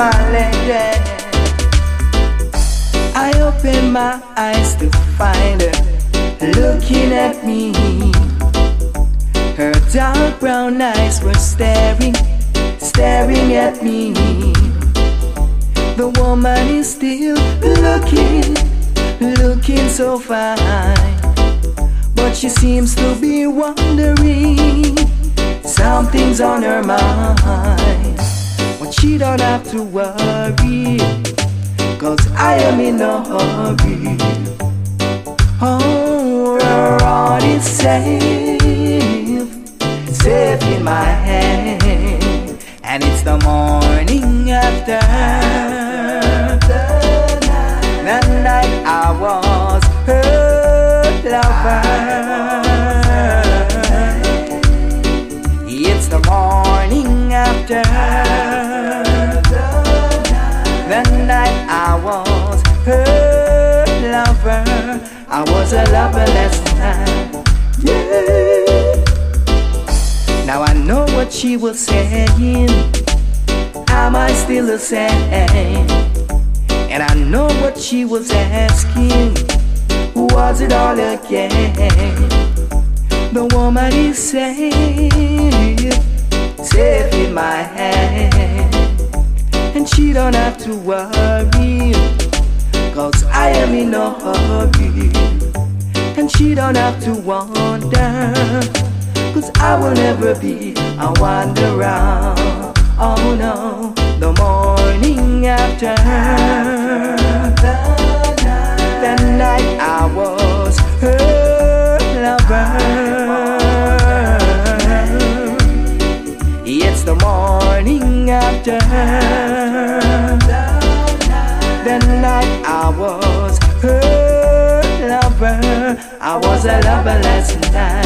my lady. I open my eyes to find her looking at me. Her dark brown eyes were staring, staring at me. The woman is still looking, looking so fine. But she seems to be wondering, something's on her mind. She don't have to worry, cause I am in a hurry. Oh, heart is safe, safe in my hand. And it's the morning after the night I was her lover. It's the morning after the night I was her lover. I was a lover last night. Yeah. Now I know what she was saying. Am I still the same? And I know what she was asking. Was it all again? The woman is safe, safe in my hand. And she don't have to worry, cause I am in no hurry. And she don't have to wonder, cause I will never be a wanderer. Oh no, after the night I was her lover. I was a lover last night.